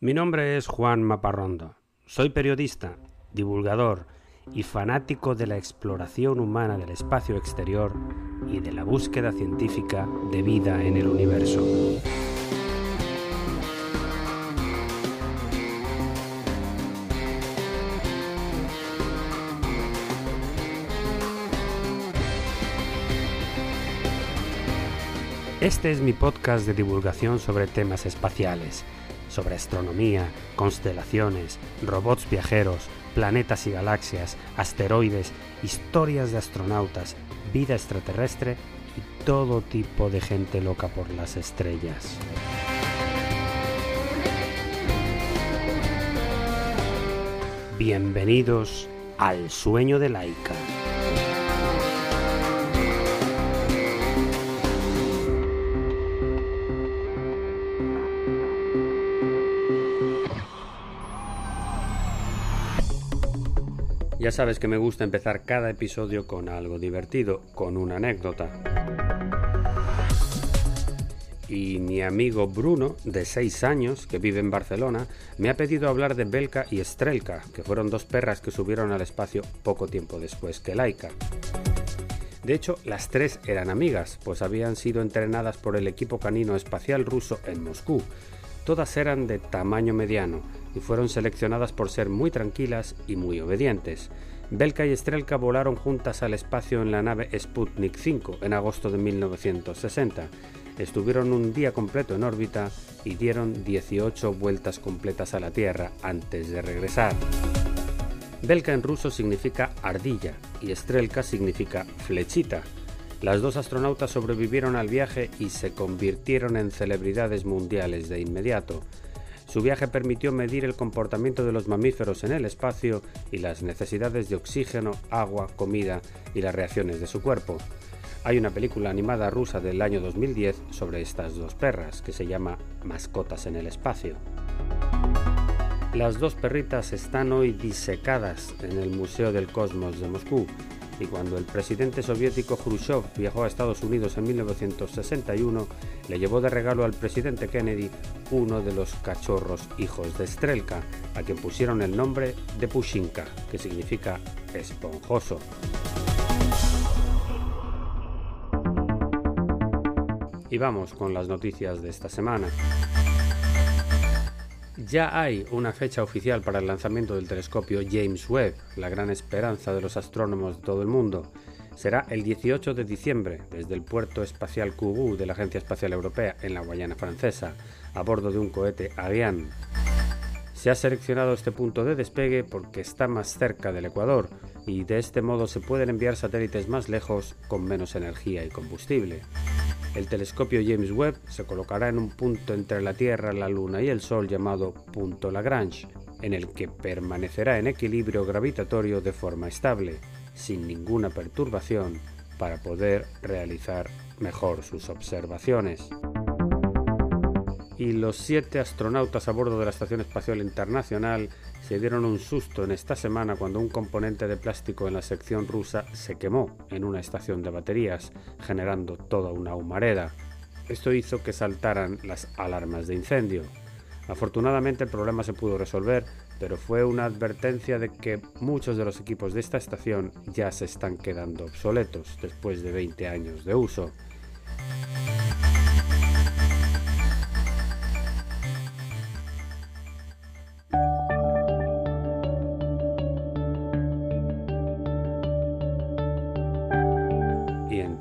Mi nombre es Juan Maparrondo. Soy periodista, divulgador y fanático de la exploración humana del espacio exterior y de la búsqueda científica de vida en el universo. Este es mi podcast de divulgación sobre temas espaciales, sobre astronomía, constelaciones, robots viajeros, planetas y galaxias, asteroides, historias de astronautas, vida extraterrestre y todo tipo de gente loca por las estrellas. Bienvenidos al sueño de Laika. Ya sabes que me gusta empezar cada episodio con algo divertido, con una anécdota. Y mi amigo Bruno, de 6 años, que vive en Barcelona, me ha pedido hablar de Belka y Strelka, que fueron dos perras que subieron al espacio poco tiempo después que Laika. De hecho, las tres eran amigas, pues habían sido entrenadas por el equipo canino espacial ruso en Moscú. Todas eran de tamaño mediano, y fueron seleccionadas por ser muy tranquilas y muy obedientes. Belka y Strelka volaron juntas al espacio en la nave Sputnik 5 en agosto de 1960. Estuvieron un día completo en órbita y dieron 18 vueltas completas a la Tierra antes de regresar. Belka en ruso significa ardilla y Strelka significa flechita. Las dos astronautas sobrevivieron al viaje y se convirtieron en celebridades mundiales de inmediato. Su viaje permitió medir el comportamiento de los mamíferos en el espacio y las necesidades de oxígeno, agua, comida y las reacciones de su cuerpo. Hay una película animada rusa del año 2010 sobre estas dos perras que se llama Mascotas en el espacio. Las dos perritas están hoy disecadas en el Museo del Cosmos de Moscú y cuando el presidente soviético Khrushchev viajó a Estados Unidos en 1961, le llevó de regalo al presidente Kennedy uno de los cachorros hijos de Strelka, a quien pusieron el nombre de Pushinka, que significa esponjoso. Y vamos con las noticias de esta semana. Ya hay una fecha oficial para el lanzamiento del telescopio James Webb, la gran esperanza de los astrónomos de todo el mundo. Será el 18 de diciembre desde el puerto espacial Kourou de la Agencia Espacial Europea en la Guayana Francesa, a bordo de un cohete Ariane. Se ha seleccionado este punto de despegue porque está más cerca del Ecuador y de este modo se pueden enviar satélites más lejos con menos energía y combustible. El telescopio James Webb se colocará en un punto entre la Tierra, la Luna y el Sol llamado punto Lagrange, en el que permanecerá en equilibrio gravitatorio de forma estable, sin ninguna perturbación, para poder realizar mejor sus observaciones y los siete astronautas a bordo de la Estación Espacial Internacional se dieron un susto en esta semana cuando un componente de plástico en la sección rusa se quemó en una estación de baterías, generando toda una humareda. Esto hizo que saltaran las alarmas de incendio. Afortunadamente el problema se pudo resolver, pero fue una advertencia de que muchos de los equipos de esta estación ya se están quedando obsoletos después de 20 años de uso.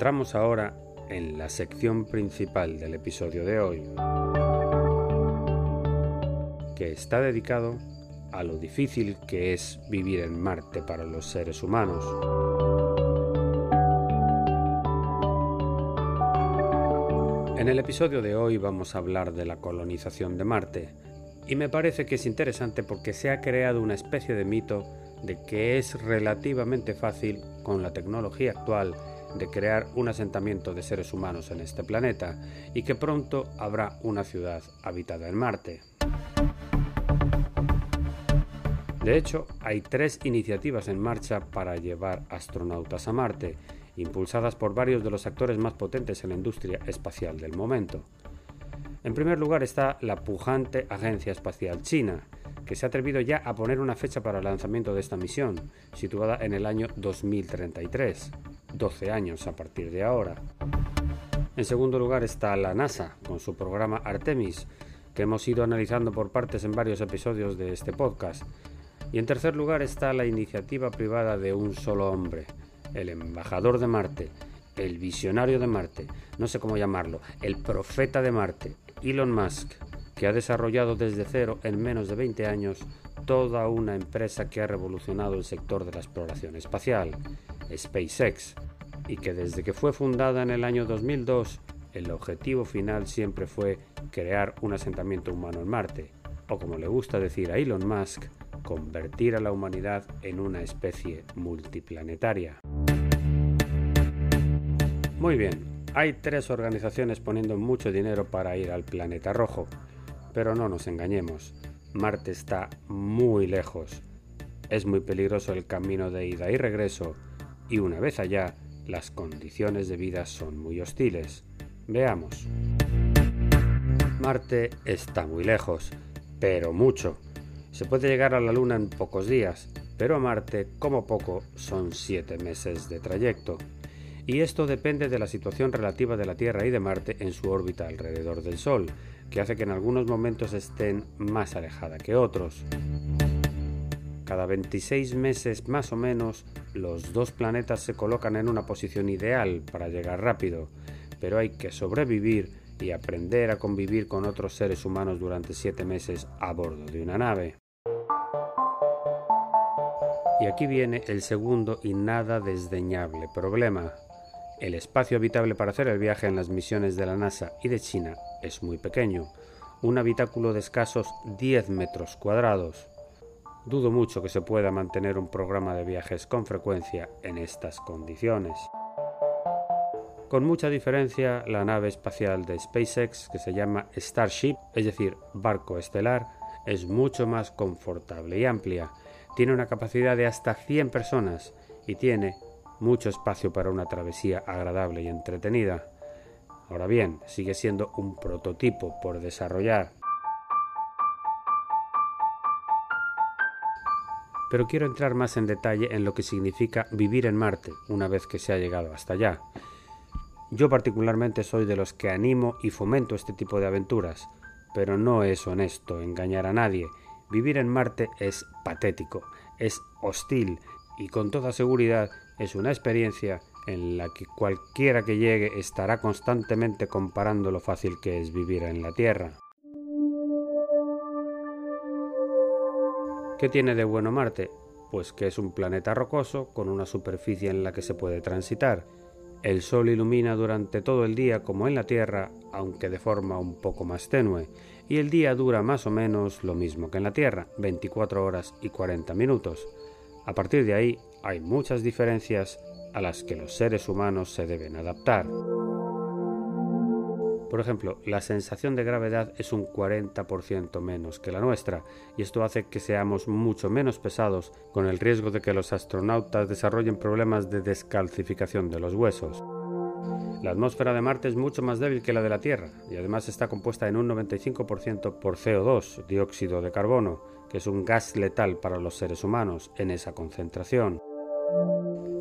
Entramos ahora en la sección principal del episodio de hoy, que está dedicado a lo difícil que es vivir en Marte para los seres humanos. En el episodio de hoy vamos a hablar de la colonización de Marte, y me parece que es interesante porque se ha creado una especie de mito de que es relativamente fácil con la tecnología actual de crear un asentamiento de seres humanos en este planeta y que pronto habrá una ciudad habitada en Marte. De hecho, hay tres iniciativas en marcha para llevar astronautas a Marte, impulsadas por varios de los actores más potentes en la industria espacial del momento. En primer lugar está la pujante Agencia Espacial China, que se ha atrevido ya a poner una fecha para el lanzamiento de esta misión, situada en el año 2033, 12 años a partir de ahora. En segundo lugar está la NASA, con su programa Artemis, que hemos ido analizando por partes en varios episodios de este podcast. Y en tercer lugar está la iniciativa privada de un solo hombre, el embajador de Marte, el visionario de Marte, no sé cómo llamarlo, el profeta de Marte, Elon Musk, que ha desarrollado desde cero en menos de 20 años toda una empresa que ha revolucionado el sector de la exploración espacial, SpaceX, y que desde que fue fundada en el año 2002, el objetivo final siempre fue crear un asentamiento humano en Marte, o como le gusta decir a Elon Musk, convertir a la humanidad en una especie multiplanetaria. Muy bien, hay tres organizaciones poniendo mucho dinero para ir al planeta rojo, pero no nos engañemos, Marte está muy lejos. Es muy peligroso el camino de ida y regreso, y una vez allá, las condiciones de vida son muy hostiles. Veamos. Marte está muy lejos, pero mucho. Se puede llegar a la Luna en pocos días, pero a Marte, como poco, son siete meses de trayecto. Y esto depende de la situación relativa de la Tierra y de Marte en su órbita alrededor del Sol, que hace que en algunos momentos estén más alejada que otros. Cada 26 meses más o menos, los dos planetas se colocan en una posición ideal para llegar rápido, pero hay que sobrevivir y aprender a convivir con otros seres humanos durante 7 meses a bordo de una nave. Y aquí viene el segundo y nada desdeñable problema. El espacio habitable para hacer el viaje en las misiones de la NASA y de China es muy pequeño, un habitáculo de escasos 10 metros cuadrados. Dudo mucho que se pueda mantener un programa de viajes con frecuencia en estas condiciones. Con mucha diferencia, la nave espacial de SpaceX, que se llama Starship, es decir, barco estelar, es mucho más confortable y amplia. Tiene una capacidad de hasta 100 personas y tiene mucho espacio para una travesía agradable y entretenida. Ahora bien, sigue siendo un prototipo por desarrollar. Pero quiero entrar más en detalle en lo que significa vivir en Marte una vez que se ha llegado hasta allá. Yo particularmente soy de los que animo y fomento este tipo de aventuras, pero no es honesto engañar a nadie. Vivir en Marte es patético, es hostil y con toda seguridad es una experiencia en la que cualquiera que llegue estará constantemente comparando lo fácil que es vivir en la Tierra. ¿Qué tiene de bueno Marte? Pues que es un planeta rocoso con una superficie en la que se puede transitar. El Sol ilumina durante todo el día como en la Tierra, aunque de forma un poco más tenue, y el día dura más o menos lo mismo que en la Tierra, 24 horas y 40 minutos. A partir de ahí hay muchas diferencias a las que los seres humanos se deben adaptar. Por ejemplo, la sensación de gravedad es un 40% menos que la nuestra, y esto hace que seamos mucho menos pesados, con el riesgo de que los astronautas desarrollen problemas de descalcificación de los huesos. La atmósfera de Marte es mucho más débil que la de la Tierra, y además está compuesta en un 95% por CO2, dióxido de carbono, que es un gas letal para los seres humanos en esa concentración.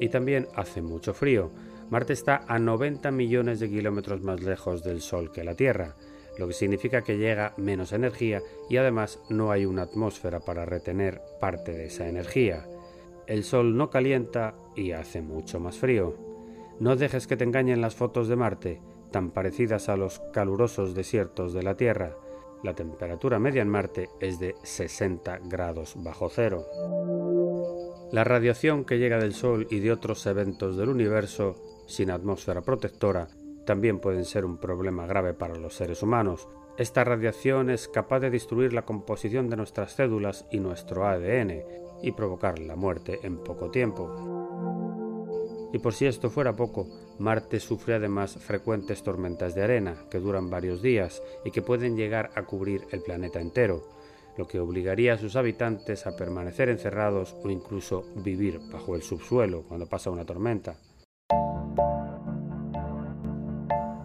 Y también hace mucho frío. Marte está a 90 millones de kilómetros más lejos del Sol que la Tierra, lo que significa que llega menos energía y además no hay una atmósfera para retener parte de esa energía. El Sol no calienta y hace mucho más frío. No dejes que te engañen las fotos de Marte, tan parecidas a los calurosos desiertos de la Tierra. La temperatura media en Marte es de 60 grados bajo cero. La radiación que llega del Sol y de otros eventos del universo sin atmósfera protectora también pueden ser un problema grave para los seres humanos. Esta radiación es capaz de destruir la composición de nuestras células y nuestro ADN y provocar la muerte en poco tiempo. Y por si esto fuera poco, Marte sufre además frecuentes tormentas de arena que duran varios días y que pueden llegar a cubrir el planeta entero, lo que obligaría a sus habitantes a permanecer encerrados o incluso vivir bajo el subsuelo cuando pasa una tormenta.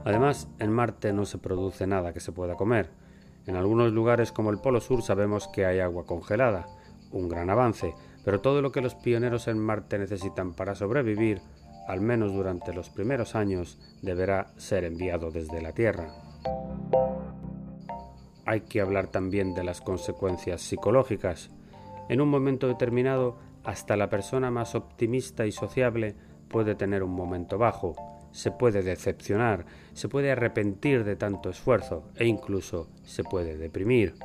Además, en Marte no se produce nada que se pueda comer. En algunos lugares como el Polo Sur sabemos que hay agua congelada, un gran avance, pero todo lo que los pioneros en Marte necesitan para sobrevivir, al menos durante los primeros años, deberá ser enviado desde la Tierra. Hay que hablar también de las consecuencias psicológicas. En un momento determinado, hasta la persona más optimista y sociable puede tener un momento bajo, se puede decepcionar, se puede arrepentir de tanto esfuerzo e incluso se puede deprimir.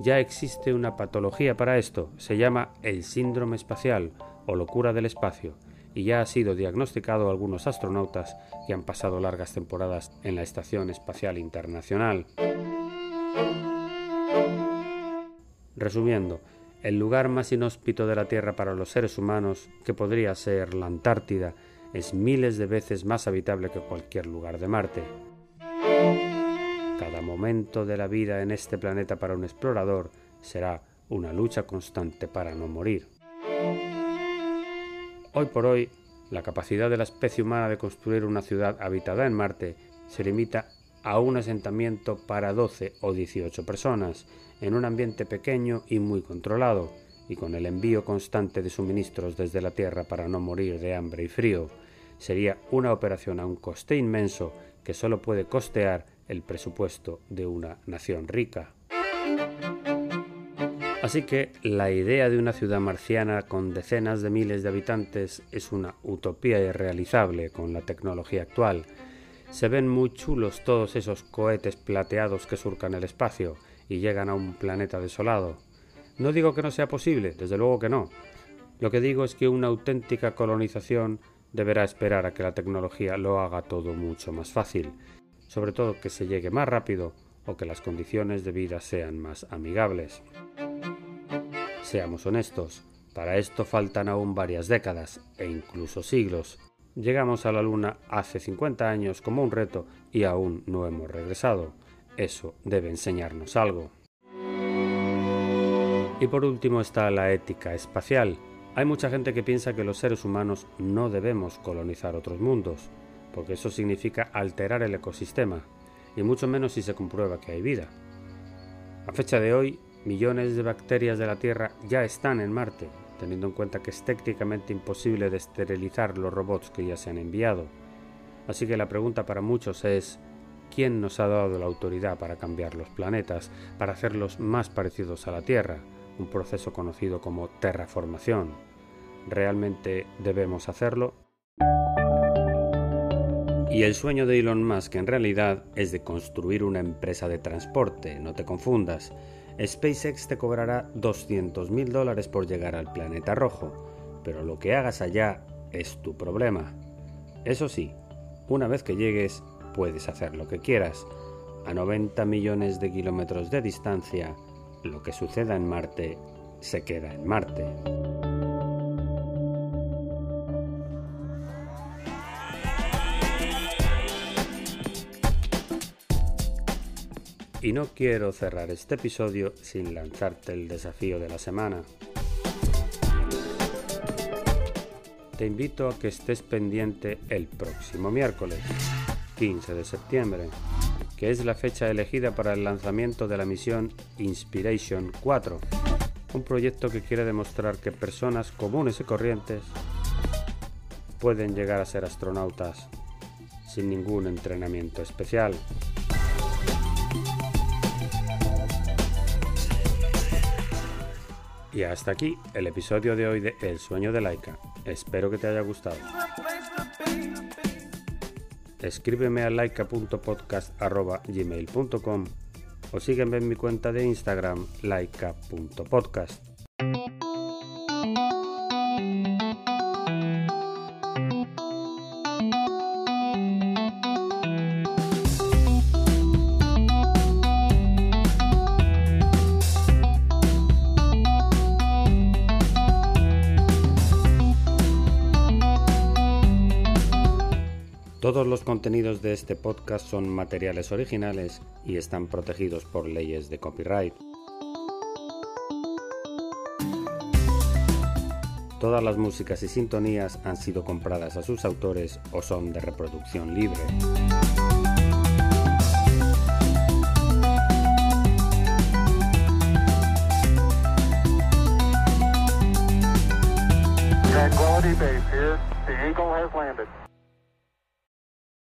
Ya existe una patología para esto, se llama el síndrome espacial o locura del espacio, y ya ha sido diagnosticado a algunos astronautas que han pasado largas temporadas en la Estación Espacial Internacional. Resumiendo, el lugar más inhóspito de la Tierra para los seres humanos, que podría ser la Antártida, es miles de veces más habitable que cualquier lugar de Marte. Cada momento de la vida en este planeta para un explorador será una lucha constante para no morir. Hoy por hoy, la capacidad de la especie humana de construir una ciudad habitada en Marte se limita a un asentamiento para 12 o 18 personas, en un ambiente pequeño y muy controlado, y con el envío constante de suministros desde la Tierra para no morir de hambre y frío, sería una operación a un coste inmenso que solo puede costear el presupuesto de una nación rica. Así que la idea de una ciudad marciana con decenas de miles de habitantes es una utopía irrealizable con la tecnología actual. Se ven muy chulos todos esos cohetes plateados que surcan el espacio y llegan a un planeta desolado, no digo que no sea posible, desde luego que no. Lo que digo es que una auténtica colonización deberá esperar a que la tecnología lo haga todo mucho más fácil, sobre todo que se llegue más rápido o que las condiciones de vida sean más amigables. Seamos honestos, para esto faltan aún varias décadas e incluso siglos. Llegamos a la Luna hace 50 años como un reto y aún no hemos regresado. Eso debe enseñarnos algo. Y por último está la ética espacial. Hay mucha gente que piensa que los seres humanos no debemos colonizar otros mundos, porque eso significa alterar el ecosistema, y mucho menos si se comprueba que hay vida. A fecha de hoy, millones de bacterias de la Tierra ya están en Marte, teniendo en cuenta que es técnicamente imposible de esterilizar los robots que ya se han enviado. Así que la pregunta para muchos es, ¿quién nos ha dado la autoridad para cambiar los planetas, para hacerlos más parecidos a la Tierra? Un proceso conocido como terraformación. ¿Realmente debemos hacerlo? Y el sueño de Elon Musk en realidad es de construir una empresa de transporte, no te confundas. SpaceX te cobrará 200 mil dólares por llegar al planeta rojo, pero lo que hagas allá es tu problema. Eso sí, una vez que llegues, puedes hacer lo que quieras. A 90 millones de kilómetros de distancia, lo que suceda en Marte se queda en Marte. Y no quiero cerrar este episodio sin lanzarte el desafío de la semana. Te invito a que estés pendiente el próximo miércoles, 15 de septiembre que es la fecha elegida para el lanzamiento de la misión Inspiration 4, un proyecto que quiere demostrar que personas comunes y corrientes pueden llegar a ser astronautas sin ningún entrenamiento especial. Y hasta aquí el episodio de hoy de El sueño de Laika. Espero que te haya gustado. Escríbeme a laika.podcast.gmail.com o sígueme en mi cuenta de Instagram laika.podcast. contenidos de este podcast son materiales originales y están protegidos por leyes de copyright. Todas las músicas y sintonías han sido compradas a sus autores o son de reproducción libre.